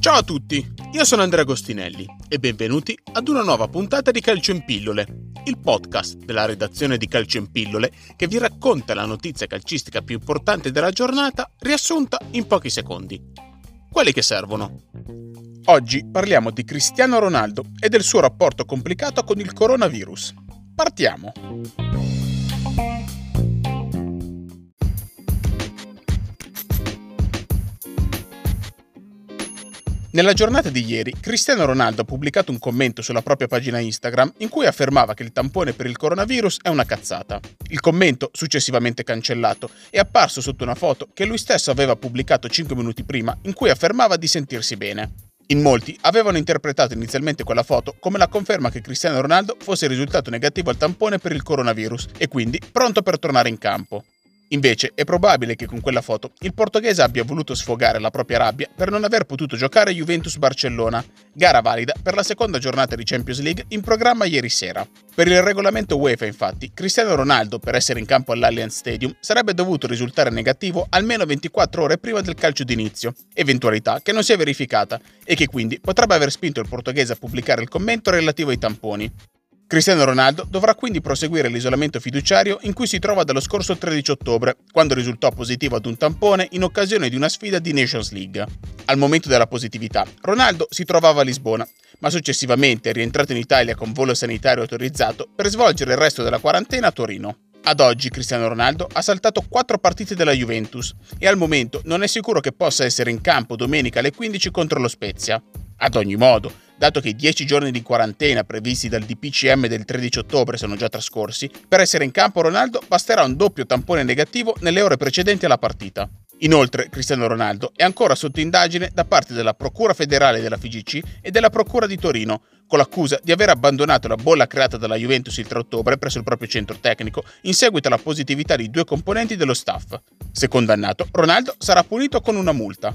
Ciao a tutti, io sono Andrea Agostinelli e benvenuti ad una nuova puntata di Calcio in Pillole, il podcast della redazione di Calcio in Pillole che vi racconta la notizia calcistica più importante della giornata riassunta in pochi secondi. Quelli che servono. Oggi parliamo di Cristiano Ronaldo e del suo rapporto complicato con il coronavirus. Partiamo! Nella giornata di ieri, Cristiano Ronaldo ha pubblicato un commento sulla propria pagina Instagram in cui affermava che il tampone per il coronavirus è una cazzata. Il commento, successivamente cancellato, è apparso sotto una foto che lui stesso aveva pubblicato 5 minuti prima in cui affermava di sentirsi bene. In molti avevano interpretato inizialmente quella foto come la conferma che Cristiano Ronaldo fosse risultato negativo al tampone per il coronavirus e quindi pronto per tornare in campo. Invece è probabile che con quella foto il portoghese abbia voluto sfogare la propria rabbia per non aver potuto giocare Juventus-Barcellona, gara valida per la seconda giornata di Champions League in programma ieri sera. Per il regolamento UEFA infatti, Cristiano Ronaldo per essere in campo all'Allianz Stadium sarebbe dovuto risultare negativo almeno 24 ore prima del calcio d'inizio, eventualità che non si è verificata e che quindi potrebbe aver spinto il portoghese a pubblicare il commento relativo ai tamponi. Cristiano Ronaldo dovrà quindi proseguire l'isolamento fiduciario in cui si trova dallo scorso 13 ottobre, quando risultò positivo ad un tampone in occasione di una sfida di Nations League. Al momento della positività, Ronaldo si trovava a Lisbona, ma successivamente è rientrato in Italia con volo sanitario autorizzato per svolgere il resto della quarantena a Torino. Ad oggi Cristiano Ronaldo ha saltato 4 partite della Juventus e al momento non è sicuro che possa essere in campo domenica alle 15 contro lo Spezia. Ad ogni modo, dato che i 10 giorni di quarantena previsti dal DPCM del 13 ottobre sono già trascorsi, per essere in campo Ronaldo basterà un doppio tampone negativo nelle ore precedenti alla partita. Inoltre, Cristiano Ronaldo è ancora sotto indagine da parte della Procura federale della FIGC e della Procura di Torino, con l'accusa di aver abbandonato la bolla creata dalla Juventus il 3 ottobre presso il proprio centro tecnico in seguito alla positività di due componenti dello staff. Se condannato, Ronaldo sarà punito con una multa.